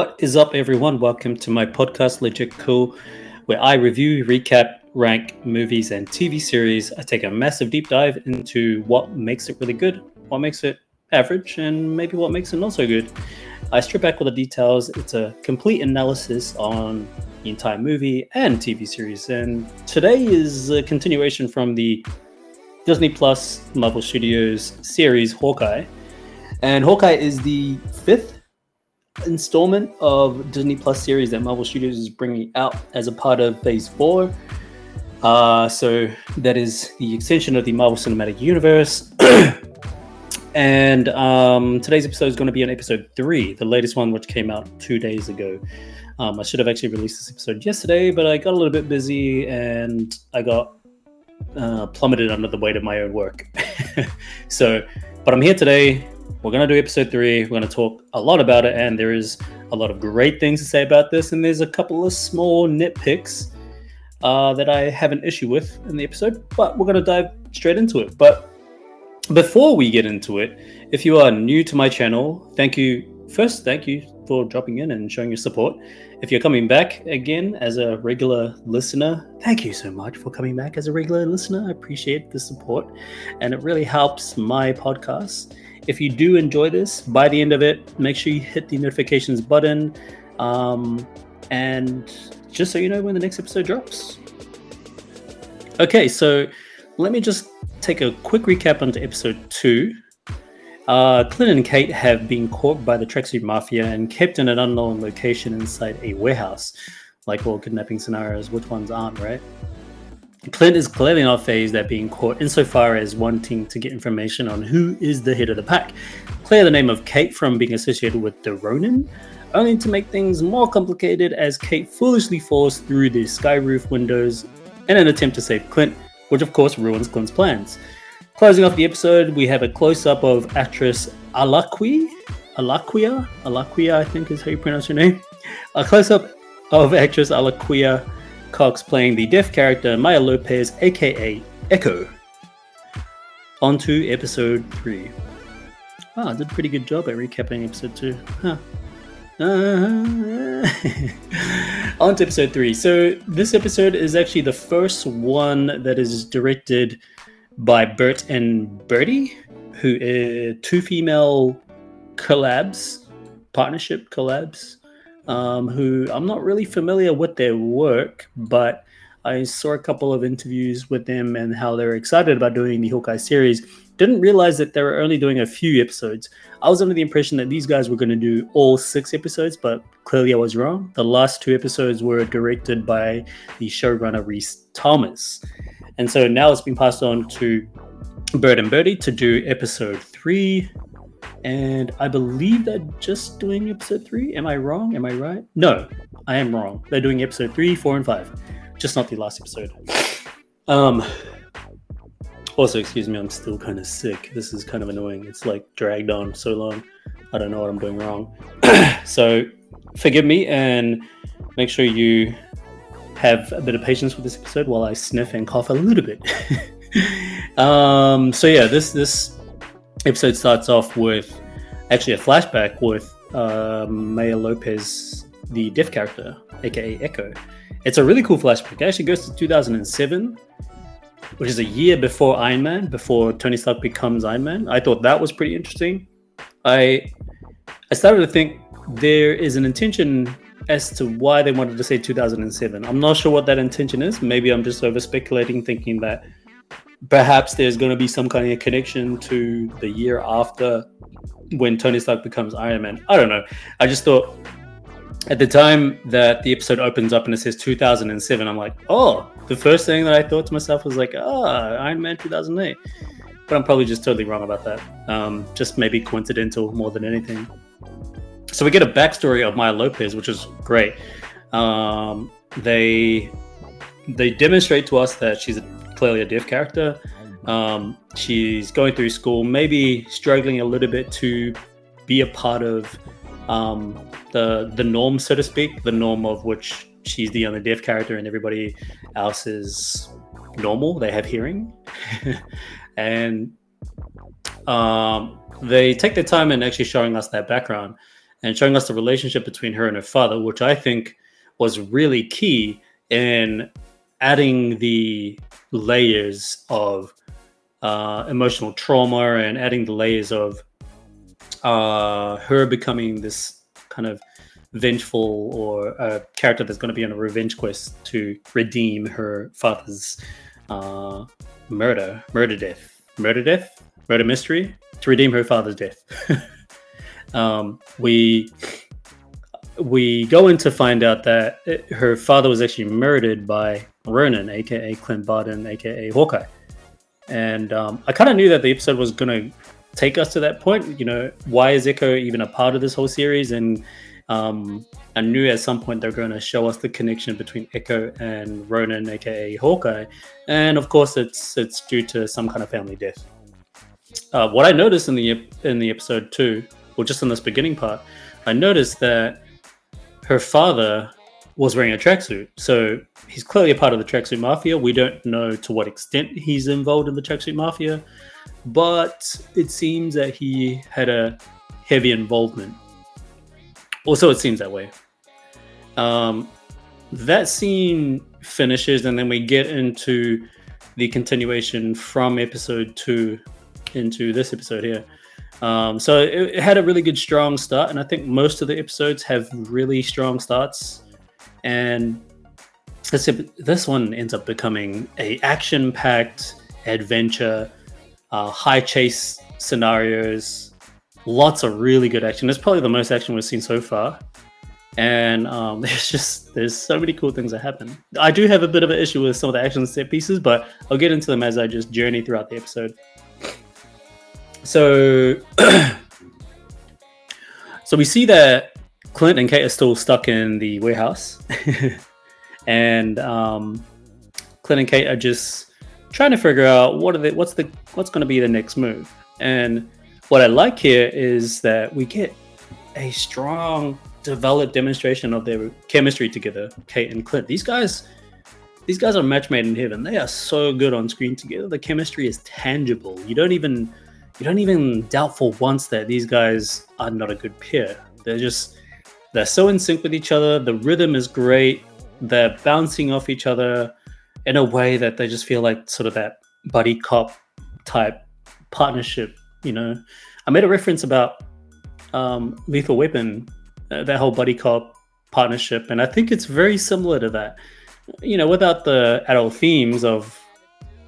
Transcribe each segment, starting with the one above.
What is up, everyone? Welcome to my podcast, Legit Cool, where I review, recap, rank movies and TV series. I take a massive deep dive into what makes it really good, what makes it average, and maybe what makes it not so good. I strip back all the details. It's a complete analysis on the entire movie and TV series. And today is a continuation from the Disney Plus Marvel Studios series Hawkeye. And Hawkeye is the fifth installment of Disney Plus series that Marvel Studios is bringing out as a part of Phase 4. Uh, so that is the extension of the Marvel Cinematic Universe. and um, today's episode is going to be on episode 3, the latest one, which came out two days ago. Um, I should have actually released this episode yesterday, but I got a little bit busy and I got uh, plummeted under the weight of my own work. so, but I'm here today we're going to do episode three. We're going to talk a lot about it, and there is a lot of great things to say about this, and there's a couple of small nitpicks uh, that I have an issue with in the episode, but we're going to dive straight into it. But before we get into it, if you are new to my channel, thank you. First, thank you for dropping in and showing your support. If you're coming back again as a regular listener, thank you so much for coming back as a regular listener. I appreciate the support, and it really helps my podcast if you do enjoy this, by the end of it, make sure you hit the notifications button. Um, and just so you know when the next episode drops. Okay, so let me just take a quick recap onto episode two. Uh, Clint and Kate have been caught by the Tracksuit Mafia and kept in an unknown location inside a warehouse. Like all kidnapping scenarios, which ones aren't, right? Clint is clearly not phased at being caught insofar as wanting to get information on who is the head of the pack. Clear the name of Kate from being associated with the Ronin, only to make things more complicated as Kate foolishly falls through the sky roof windows in an attempt to save Clint, which of course ruins Clint's plans. Closing off the episode, we have a close up of actress Alaqui. Alaquia? Alaquia, I think is how you pronounce her name. A close up of actress Alaquia Cox playing the deaf character Maya Lopez, aka Echo. On to episode 3. Wow, I did a pretty good job at recapping episode 2. Huh. Uh, on to episode 3. So, this episode is actually the first one that is directed by Bert and Bertie, who are two female collabs, partnership collabs um, who I'm not really familiar with their work, but I saw a couple of interviews with them and how they're excited about doing the Hawkeye series. Didn't realize that they were only doing a few episodes. I was under the impression that these guys were going to do all six episodes, but clearly I was wrong. The last two episodes were directed by the showrunner Rhys Thomas. And so now it's been passed on to Bert and Bertie to do episode three, and I believe they're just doing episode three. Am I wrong? Am I right? No, I am wrong. They're doing episode three, four, and five, just not the last episode. Um. Also, excuse me, I'm still kind of sick. This is kind of annoying. It's like dragged on so long. I don't know what I'm doing wrong. so, forgive me and make sure you have a bit of patience with this episode while I sniff and cough a little bit. um, so yeah, this this episode starts off with actually a flashback with uh, Maya Lopez, the deaf character, aka Echo. It's a really cool flashback. It actually goes to 2007, which is a year before Iron Man, before Tony Stark becomes Iron Man. I thought that was pretty interesting. I I started to think there is an intention as to why they wanted to say 2007. I'm not sure what that intention is. Maybe I'm just over speculating, thinking that perhaps there's going to be some kind of connection to the year after when Tony Stark becomes Iron Man. I don't know. I just thought at the time that the episode opens up and it says 2007, I'm like, oh, the first thing that I thought to myself was like, ah, oh, Iron Man 2008. But I'm probably just totally wrong about that. Um, just maybe coincidental more than anything. So we get a backstory of Maya Lopez, which is great. Um, they they demonstrate to us that she's a clearly a deaf character. Um, she's going through school, maybe struggling a little bit to be a part of um, the the norm, so to speak, the norm of which she's the only deaf character and everybody else is normal. They have hearing, and um, they take their time in actually showing us that background. and showing us the relationship between her and her father, which I think was really key in adding the layers of uh, emotional trauma and adding the layers of uh, her becoming this kind of vengeful or a character that's going to be on a revenge quest to redeem her father's uh, murder, murder death, murder death, murder mystery to redeem her father's death. um, we we go in to find out that her father was actually murdered by Ronin, aka Clint Barton, aka Hawkeye. And um, I kind of knew that the episode was going to take us to that point. You know, why is Echo even a part of this whole series? And um, I knew at some point they're going to show us the connection between Echo and Ronin, aka Hawkeye. And of course, it's it's due to some kind of family death. Uh, what I noticed in the in the episode too, or just in this beginning part, I noticed that her father was wearing a tracksuit. So he's clearly a part of the tracksuit mafia. We don't know to what extent he's involved in the tracksuit mafia, but it seems that he had a heavy involvement. Also, it seems that way. Um, that scene finishes, and then we get into the continuation from episode two into this episode here. Um, so it, it, had a really good strong start, and I think most of the episodes have really strong starts. And this this one ends up becoming a action packed adventure, uh, high chase scenarios, lots of really good action. It's probably the most action we've seen so far. And um, there's just there's so many cool things that happen. I do have a bit of an issue with some of the action set pieces, but I'll get into them as I just journey throughout the episode. So, so we see that Clint and Kate are still stuck in the warehouse, and um, Clint and Kate are just trying to figure out what are what's the what's going to be the next move. And what I like here is that we get a strong, developed demonstration of their chemistry together, Kate and Clint. These guys, these guys are match made in heaven. They are so good on screen together. The chemistry is tangible. You don't even you don't even doubt for once that these guys are not a good pair. They're just they're so in sync with each other. The rhythm is great. They're bouncing off each other in a way that they just feel like sort of that buddy cop type partnership. You know, I made a reference about um, Lethal Weapon, uh, that whole buddy cop partnership, and I think it's very similar to that. You know, without the adult themes of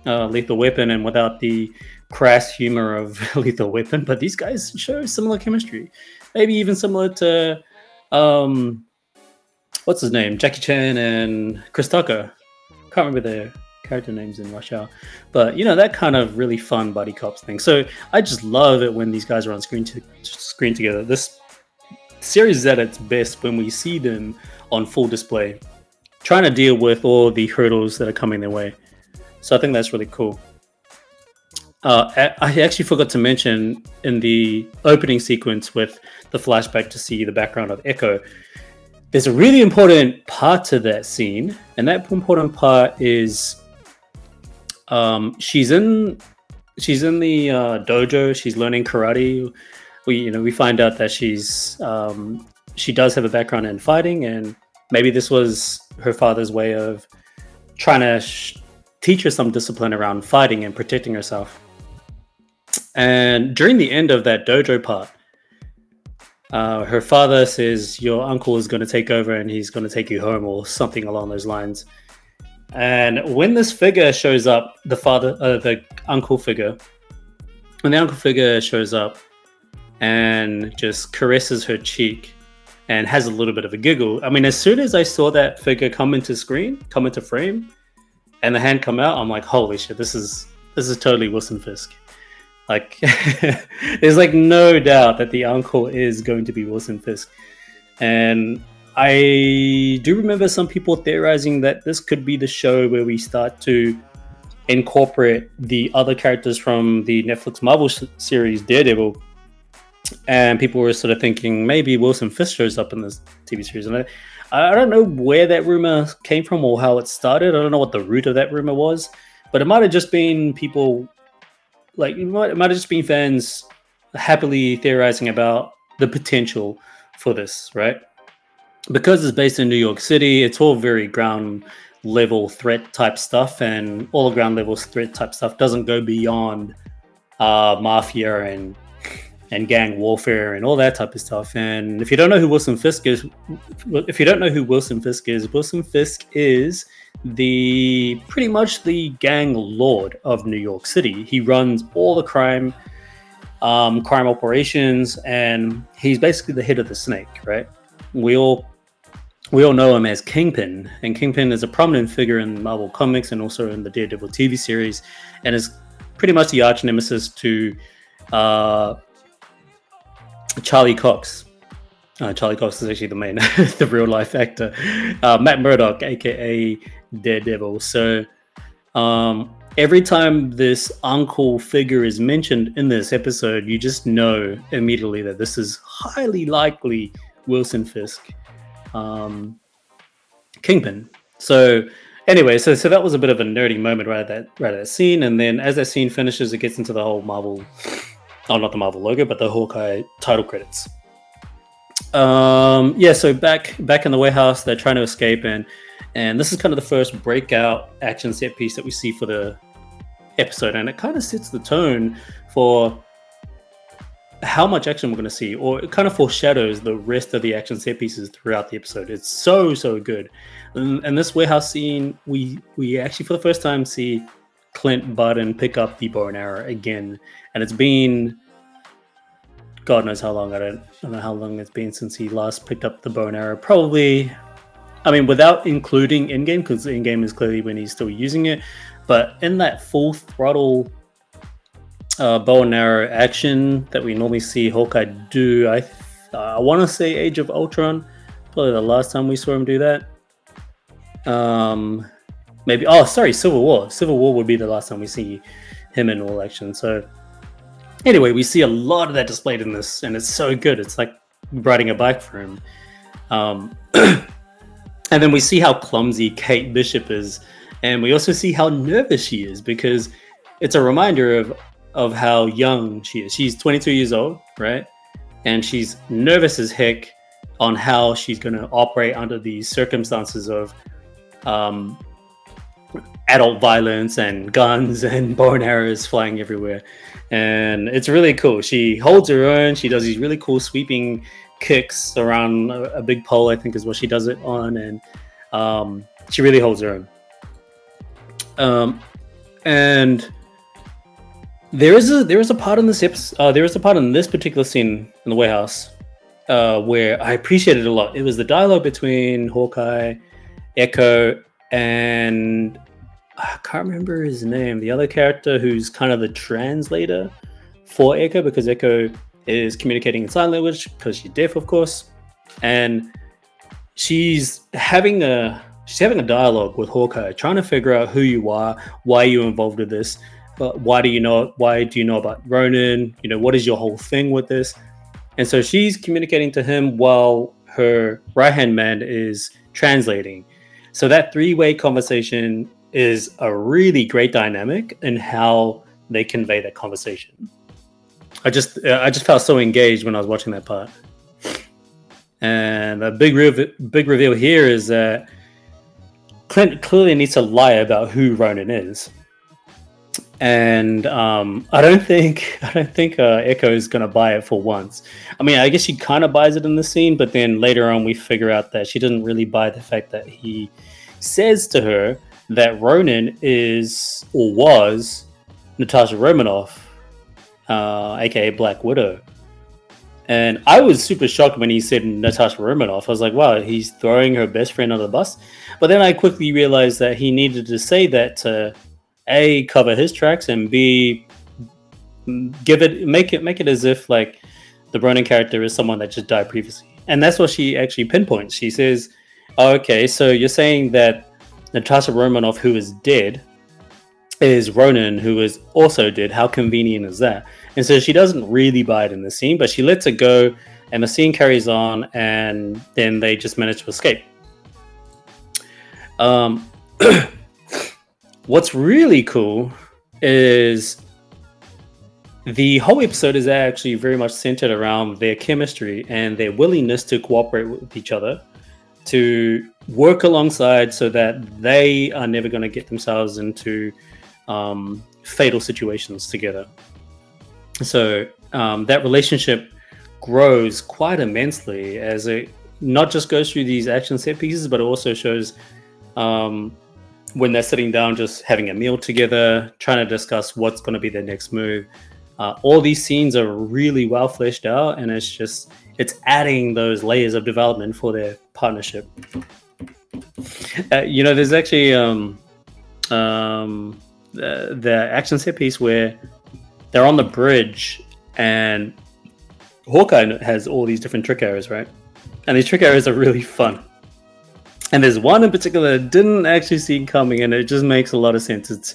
uh, Lethal Weapon and without the crass humor of Lethal Weapon, but these guys show similar chemistry. Maybe even similar to um, what's his name, Jackie Chan and Chris Tucker. Can't remember their character names in Rush Hour, but you know that kind of really fun buddy cops thing. So I just love it when these guys are on screen to screen together. This series is at its best when we see them on full display, trying to deal with all the hurdles that are coming their way. So I think that's really cool. Uh, I actually forgot to mention in the opening sequence with the flashback to see the background of Echo. There's a really important part to that scene, and that important part is um, she's in she's in the uh, dojo. She's learning karate. We you know we find out that she's um, she does have a background in fighting, and maybe this was her father's way of trying to sh- teach her some discipline around fighting and protecting herself. And during the end of that dojo part, uh, her father says, Your uncle is going to take over and he's going to take you home, or something along those lines. And when this figure shows up, the father, uh, the uncle figure, when the uncle figure shows up and just caresses her cheek and has a little bit of a giggle. I mean, as soon as I saw that figure come into screen, come into frame, and the hand come out, I'm like, holy shit, this is this is totally Wilson Fisk. Like, there's like no doubt that the uncle is going to be Wilson Fisk. And I do remember some people theorizing that this could be the show where we start to incorporate the other characters from the Netflix Marvel series Daredevil. And people were sort of thinking maybe Wilson Fisk shows up in this TV series. And I, I don't know where that rumor came from or how it started. I don't know what the root of that rumor was, but it might have just been people like it might, it might have just been fans happily theorizing about the potential for this, right? Because it's based in New York City, it's all very ground level threat type stuff, and all the ground level threat type stuff doesn't go beyond uh, mafia and and gang warfare and all that type of stuff. And if you don't know who Wilson Fisk is, if you don't know who Wilson Fisk is, Wilson Fisk is the pretty much the gang lord of New York City. He runs all the crime, um, crime operations, and he's basically the head of the snake, right? We all we all know him as Kingpin, and Kingpin is a prominent figure in Marvel Comics and also in the Daredevil TV series, and is pretty much the arch nemesis to uh, Charlie Cox. Uh, Charlie Cox is actually the main, the real life actor. Uh, Matt Murdock, aka Daredevil. So um, every time this uncle figure is mentioned in this episode, you just know immediately that this is highly likely Wilson Fisk, um, Kingpin. So anyway, so so that was a bit of a nerdy moment right at that right at that scene, and then as that scene finishes, it gets into the whole Marvel oh, not the Marvel logo, but the Hawkeye title credits. Um, yeah, so back back in the warehouse, they're trying to escape, and and this is kind of the first breakout action set piece that we see for the episode, and it kind of sets the tone for how much action we're going to see, or it kind of foreshadows the rest of the action set pieces throughout the episode. It's so so good, and, and this warehouse scene, we we actually for the first time see Clint Barton pick up the bow and arrow again, and it's been God knows how long. I don't, I don't know how long it's been since he last picked up the bow and arrow. Probably, I mean, without including Endgame, because Endgame is clearly when he's still using it. But in that full throttle uh, bow and arrow action that we normally see Hawkeye do, I uh, I want to say Age of Ultron, probably the last time we saw him do that. Um, maybe. Oh, sorry, Civil War. Civil War would be the last time we see him in all action. So anyway, we see a lot of that displayed in this, and it's so good. It's like riding a bike for him. Um, and then we see how clumsy Kate Bishop is, and we also see how nervous she is because it's a reminder of of how young she is. She's 22 years old, right? And she's nervous as heck on how she's going to operate under these circumstances of um, adult violence and guns and bow and arrows flying everywhere. And it's really cool. She holds her own. She does these really cool sweeping kicks around a, a big pole, I think is what she does it on. And um, she really holds her own. Um, and there is a there is a part in this episode, uh, there is a part in this particular scene in the warehouse uh, where I appreciated a lot. It was the dialogue between Hawkeye, Echo, and I can't remember his name. The other character who's kind of the translator for Echo because Echo is communicating in sign language because she's deaf, of course, and she's having a she's having a dialogue with Hawkeye, trying to figure out who you are, why you're involved with this, but why do you know why do you know about Ronin? You know, what is your whole thing with this? And so she's communicating to him while her right hand man is translating. So that three way conversation is a really great dynamic in how they convey that conversation. I just I just felt so engaged when I was watching that part. And a big re- big reveal here is that Clint clearly needs to lie about who Ronin is. And um, I don't think I don't think uh, Echo is gonna buy it for once. I mean, I guess she kind of buys it in the scene, but then later on we figure out that she doesn't really buy the fact that he says to her that Ronin is or was Natasha Romanoff, uh, aka Black Widow. And I was super shocked when he said Natasha Romanoff. I was like, wow, he's throwing her best friend under the bus. But then I quickly realized that he needed to say that to A, cover his tracks, and B, give it, make it, make it as if like the Ronin character is someone that just died previously. And that's what she actually pinpoints. She says, oh, okay, so you're saying that Natasha Romanoff, who is dead, is Ronin, who is also dead. How convenient is that? And so she doesn't really buy it in the scene, but she lets it go, and the scene carries on, and then they just manage to escape. Um, what's really cool is the whole episode is actually very much centered around their chemistry and their willingness to cooperate with each other to work alongside so that they are never going to get themselves into um, fatal situations together. So um, that relationship grows quite immensely as it not just goes through these action set pieces, but it also shows um, when they're sitting down, just having a meal together, trying to discuss what's going to be their next move. Uh, all these scenes are really well fleshed out, and it's just it's adding those layers of development for their partnership. Uh, you know, there's actually um, um, the, the action set piece where they're on the bridge and Hawkeye has all these different trick arrows, right? And these trick arrows are really fun. And there's one in particular that didn't actually see coming, and it just makes a lot of sense. It's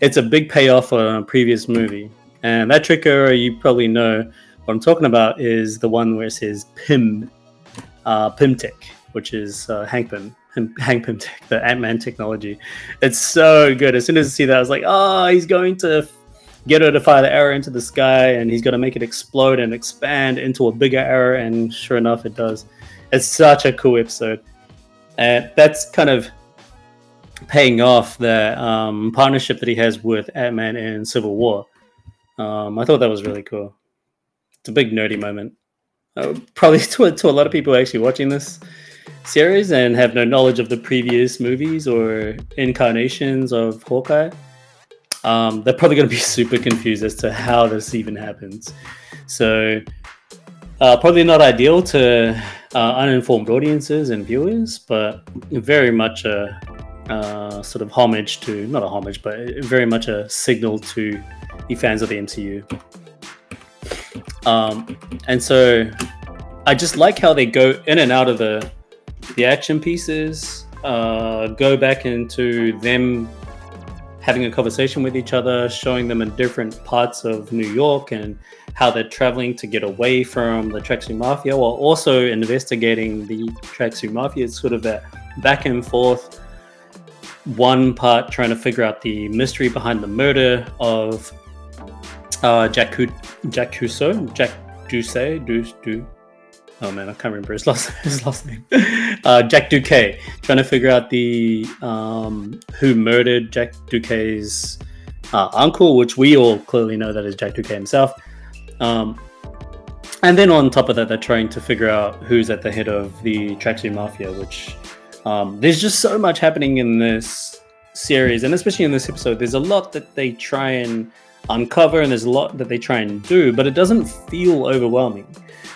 it's a big payoff on a previous movie. And that trick arrow you probably know what I'm talking about is the one where it says Pym, uh, Pymtech, which is uh, Hank Pym, Hank Pymtech, the Ant Man technology. It's so good. As soon as I see that, I was like, oh, he's going to get her to fire the arrow into the sky and he's going to make it explode and expand into a bigger arrow and sure enough it does. It's such a cool episode. And that's kind of paying off the um, partnership that he has with ant-man in civil war. Um, i thought that was really cool. It's a big nerdy moment. Uh, probably to, to a lot of people actually watching this series and have no knowledge of the previous movies or incarnations of hawkeye um, they're probably going to be super confused as to how this even happens. So, uh, probably not ideal to uh, uninformed audiences and viewers, but very much a uh, sort of homage to, not a homage, but very much a signal to the fans of the MCU. Um, and so, I just like how they go in and out of the the action pieces, uh, go back into them having a conversation with each other, showing them in different parts of New York and how they're traveling to get away from the Tracksuit Mafia while also investigating the Tracksuit Mafia. It's sort of that back and forth. One part trying to figure out the mystery behind the murder of uh, Jack, Jack Cuso, Jack Duce, Duce, Duce, oh man, I can't remember his last his last name. Uh, Jack Duque, trying to figure out the um, who murdered Jack Duque's uh, uncle, which we all clearly know that is Jack Duque himself. Um, and then on top of that, they're trying to figure out who's at the head of the Tracksuit Mafia, which um, there's just so much happening in this series, and especially in this episode, there's a lot that they try and uncover, and there's a lot that they try and do, but it doesn't feel overwhelming.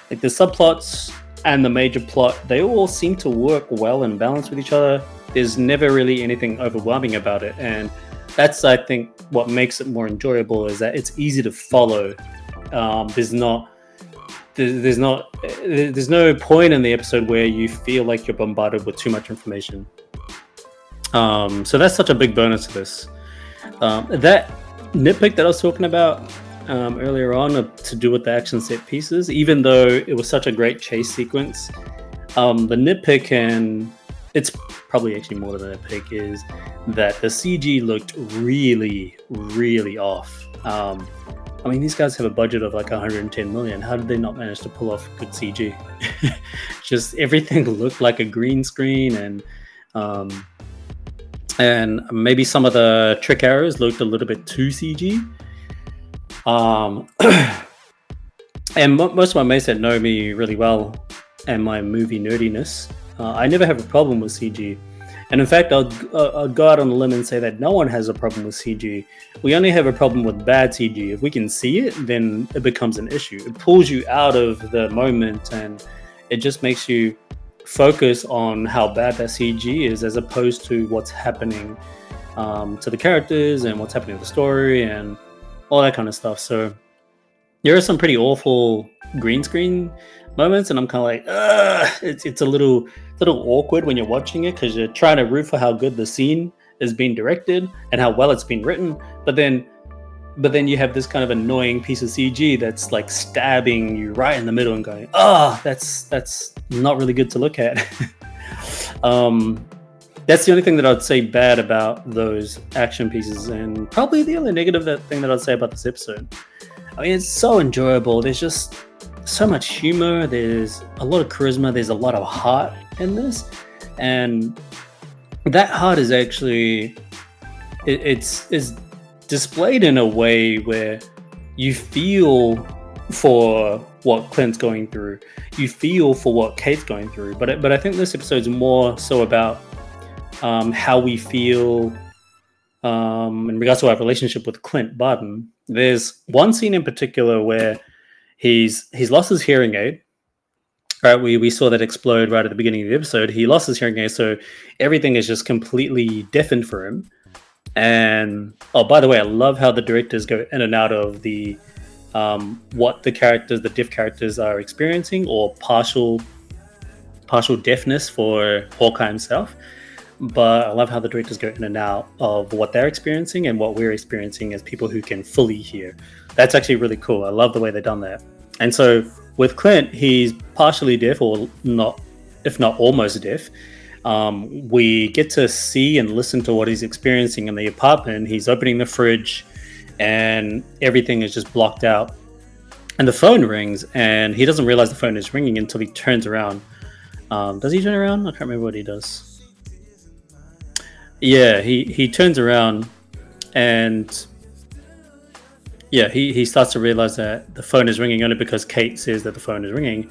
Like the subplots and the major plot, they all seem to work well and balance with each other. There's never really anything overwhelming about it, and that's I think what makes it more enjoyable is that it's easy to follow. Um, there's not there's not there's no point in the episode where you feel like you're bombarded with too much information. Um, so that's such a big bonus to this. Um, that nitpick that I was talking about um, earlier on to do with the action set pieces, even though it was such a great chase sequence. Um, the nitpick, and it's probably actually more than a nitpick, is that the CG looked really, really off. Um, I mean, these guys have a budget of like 110 million. How did they not manage to pull off good CG? Just everything looked like a green screen, and um, and maybe some of the trick arrows looked a little bit too CG. Um, and most of my mates that know me really well and my movie nerdiness, uh, I never have a problem with CG. And in fact, I'll, uh, I'll go out on a limb and say that no one has a problem with CG. We only have a problem with bad CG. If we can see it, then it becomes an issue. It pulls you out of the moment and it just makes you focus on how bad that CG is as opposed to what's happening um, to the characters and what's happening to the story and all that kind of stuff. So there are some pretty awful green screen moments, and I'm kind of like, Ugh! it's it's a little little awkward when you're watching it because you're trying to root for how good the scene is being directed and how well it's been written, but then but then you have this kind of annoying piece of CG that's like stabbing you right in the middle and going, ah, oh, that's that's not really good to look at. um, that's the only thing that I'd say bad about those action pieces, and probably the only negative thing that I'd say about this episode. I mean, it's so enjoyable. There's just so much humor. There's a lot of charisma. There's a lot of heart in this, and that heart is actually it, it's is displayed in a way where you feel for what Clint's going through. You feel for what Kate's going through. But but I think this episode is more so about um, how we feel um, in regards to our relationship with Clint Barton. There's one scene in particular where he's he's lost his hearing aid. Right, we, we saw that explode right at the beginning of the episode. He lost his hearing aid, so everything is just completely deafened for him. And oh, by the way, I love how the directors go in and out of the um, what the characters, the deaf characters, are experiencing, or partial partial deafness for Hawkeye himself but I love how the directors go in and out of what they're experiencing and what we're experiencing as people who can fully hear. That's actually really cool. I love the way they've done that. And so with Clint, he's partially deaf or not, if not almost deaf. Um, we get to see and listen to what he's experiencing in the apartment. He's opening the fridge and everything is just blocked out. And the phone rings and he doesn't realize the phone is ringing until he turns around. Um, does he turn around? I can't remember what he does. Yeah, he he turns around and yeah, he, he starts to realize that the phone is ringing only because Kate says that the phone is ringing.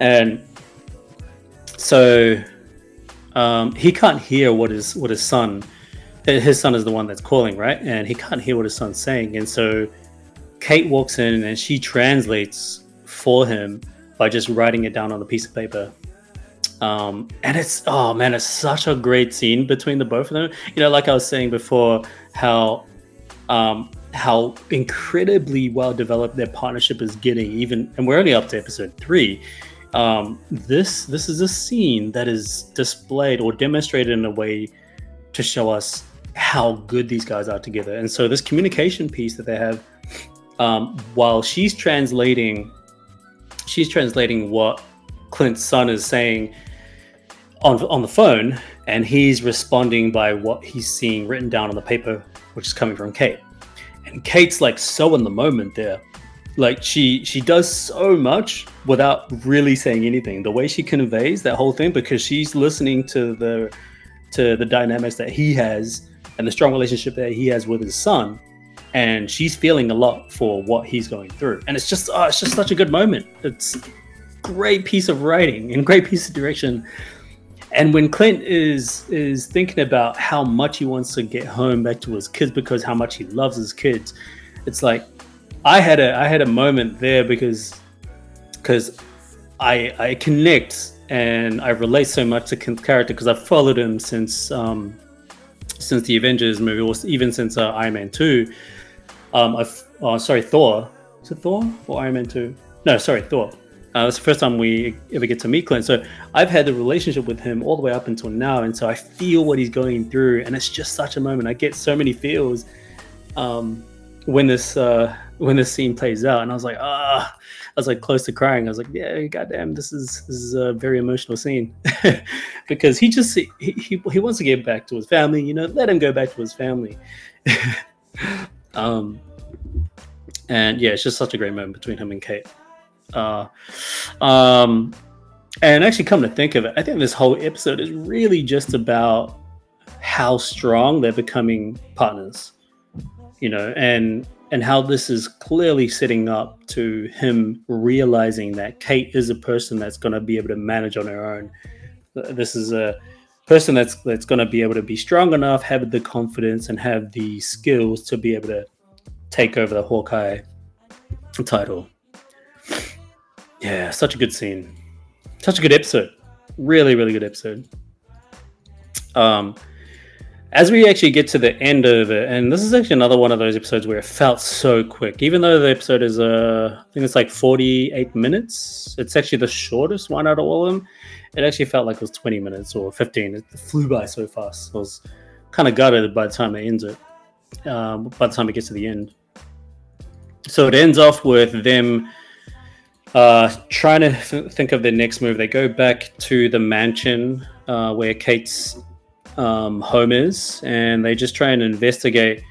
And so um, he can't hear what his what his son his son is the one that's calling, right? And he can't hear what his son's saying. And so Kate walks in and she translates for him by just writing it down on a piece of paper. Um, and it's oh man, it's such a great scene between the both of them. You know, like I was saying before, how um, how incredibly well developed their partnership is getting. Even and we're only up to episode three. Um, this this is a scene that is displayed or demonstrated in a way to show us how good these guys are together. And so this communication piece that they have, um, while she's translating, she's translating what Clint's son is saying on on the phone, and he's responding by what he's seeing written down on the paper, which is coming from Kate. And Kate's like so in the moment there. Like she she does so much without really saying anything. The way she conveys that whole thing because she's listening to the to the dynamics that he has and the strong relationship that he has with his son and she's feeling a lot for what he's going through and it's just oh, it's just such a good moment it's great piece of writing and great piece of direction and when Clint is is thinking about how much he wants to get home back to his kids because how much he loves his kids, it's like I had a I had a moment there because because I I connect and I relate so much to Clint's character because I've followed him since um since the Avengers movie or even since uh, Iron Man two. Um, I've oh, sorry Thor. Is it Thor or Iron Man two? No, sorry Thor. Uh, it's the first time we ever get to meet Clint. So I've had the relationship with him all the way up until now, and so I feel what he's going through, and it's just such a moment. I get so many feels um, when this uh, when this scene plays out, and I was like, ah, I was like close to crying. I was like, yeah, goddamn, this is this is a very emotional scene because he just he, he he wants to get back to his family. You know, let him go back to his family. um, and yeah, it's just such a great moment between him and Kate. Uh, um, and actually, come to think of it, I think this whole episode is really just about how strong they're becoming partners, you know, and and how this is clearly setting up to him realizing that Kate is a person that's going to be able to manage on her own. This is a person that's that's going to be able to be strong enough, have the confidence, and have the skills to be able to take over the Hawkeye title. Yeah, such a good scene. Such a good episode. Really, really good episode. Um, as we actually get to the end of it, and this is actually another one of those episodes where it felt so quick. Even though the episode is, uh, I think it's like 48 minutes. It's actually the shortest one out of all of them. It actually felt like it was 20 minutes or 15. It flew by so fast. I was kind of gutted by the time it ends it. Um, by the time it gets to the end. So it ends off with them uh, trying to th- think of the next move. They go back to the mansion uh, where Kate's um, home is, and they just try and investigate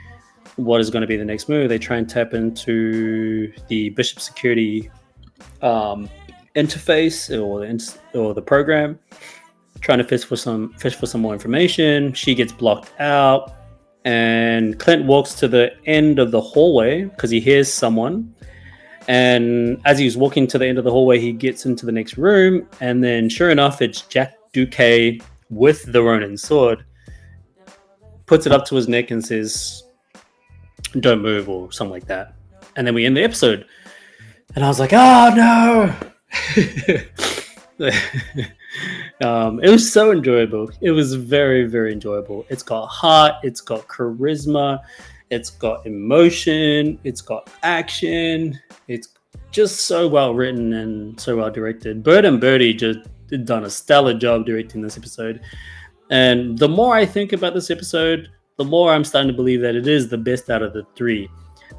what is going to be the next move. They try and tap into the Bishop Security um, interface or the or the program, trying to fish for some fish for some more information. She gets blocked out, and Clint walks to the end of the hallway because he hears someone. And as he's walking to the end of the hallway, he gets into the next room, and then sure enough, it's Jack Duque with the Ronin sword. Puts it up to his neck and says, "Don't move" or something like that. And then we end the episode, and I was like, "Oh no!" um, it was so enjoyable. It was very, very enjoyable. It's got heart, it's got charisma, it's got emotion, it's got action. It's just so well written and so well directed. Bert and Bertie just done a stellar job directing this episode. And the more I think about this episode, the more I'm starting to believe that it is the best out of the three.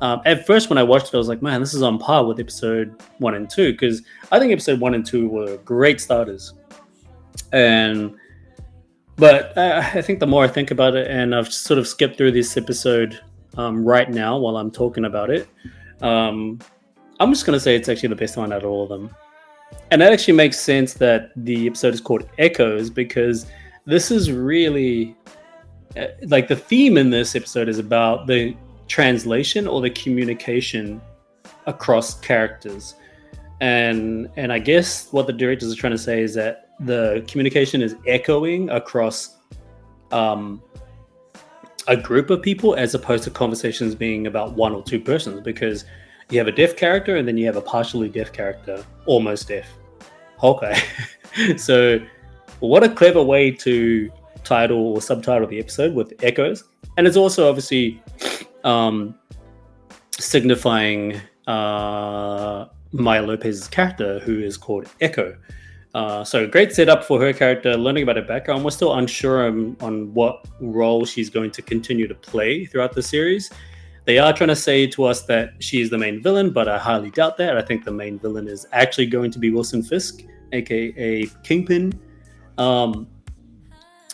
Um, at first, when I watched it, I was like, man, this is on par with episode one and two because I think episode one and two were great starters. And but I, I, think the more I think about it, and I've sort of skipped through this episode um, right now while I'm talking about it, um, I'm just going to say it's actually the best one out of all of them. And that actually makes sense that the episode is called Echoes because this is really uh, like the theme in this episode is about the translation or the communication across characters. And and I guess what the directors are trying to say is that the communication is echoing across um, a group of people as opposed to conversations being about one or two persons because you have a deaf character and then you have a partially deaf character, almost deaf. Okay. so what a clever way to title or subtitle the episode with echoes. And it's also obviously um, signifying uh, Maya Lopez's character, who is called Echo. Uh, so great setup for her character, learning about her background. We're still unsure on, on what role she's going to continue to play throughout the series. They are trying to say to us that she is the main villain, but I highly doubt that. I think the main villain is actually going to be Wilson Fisk, aka Kingpin. Um,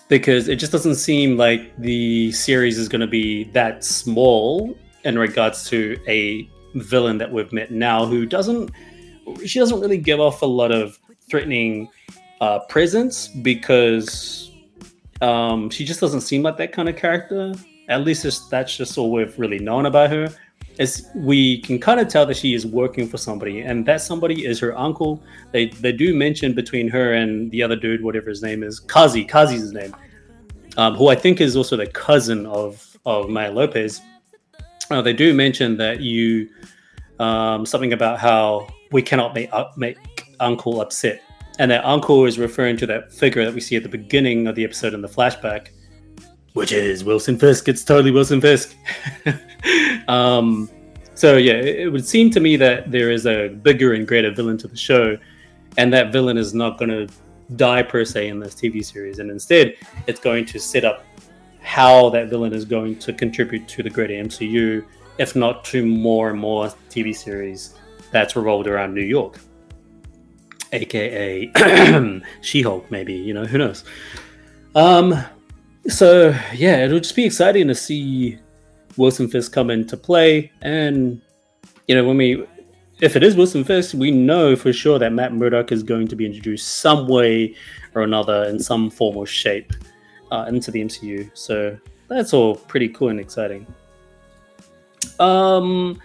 because it just doesn't seem like the series is going to be that small in regards to a villain that we've met now who doesn't she doesn't really give off a lot of threatening uh, presence because um, she just doesn't seem like that kind of character. At least that's just all we've really known about her. Is we can kind of tell that she is working for somebody and that somebody is her uncle. They they do mention between her and the other dude whatever his name is kazi kazi's his name um, who i think is also the cousin of of maya lopez. Uh, they do mention that you um, something about how we cannot make, uh, make uncle upset. And that uncle is referring to that figure that we see at the beginning of the episode in the flashback which is wilson fisk. It's totally wilson fisk. Um, so yeah, it, would seem to me that there is a bigger and greater villain to the show, and that villain is not going to die per se in this TV series, and instead it's going to set up how that villain is going to contribute to the greater MCU, if not to more and more TV series that's revolved around New York, aka She-Hulk, maybe you know who knows. Um, so yeah, it'll just be exciting to see Wilson Fisk come into play. And, you know, when we, if it is Wilson Fisk, we know for sure that Matt Murdock is going to be introduced some way or another in some form or shape uh, into the MCU. So that's all pretty cool and exciting. Um,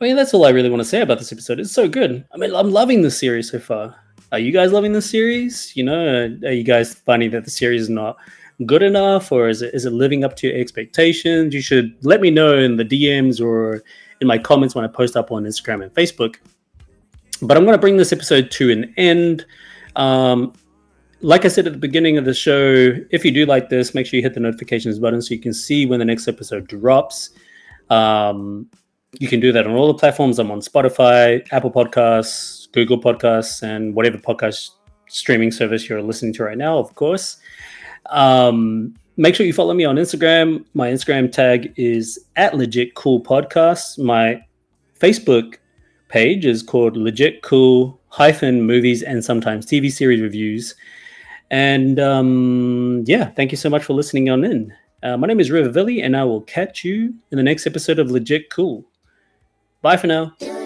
I mean, that's all I really want to say about this episode. It's so good. I mean, I'm loving the series so far. Are you guys loving the series? You know, are you guys finding that the series is not good enough or is it is it living up to your expectations? You should let me know in the DMs or in my comments when I post up on Instagram and Facebook. But I'm going to bring this episode to an end. Um, like I said at the beginning of the show, if you do like this, make sure you hit the notifications button so you can see when the next episode drops. Um, you can do that on all the platforms. I'm on Spotify, Apple Podcasts, Google Podcasts, and whatever podcast streaming service you're listening to right now, of course. Um, make sure you follow me on Instagram. My Instagram tag is at Legit Cool Podcasts. My Facebook page is called Legit Cool hyphen movies and sometimes TV series reviews. And um, yeah, thank you so much for listening on in. Uh, my name is River Villi, and I will catch you in the next episode of Legit Cool. Bye for now.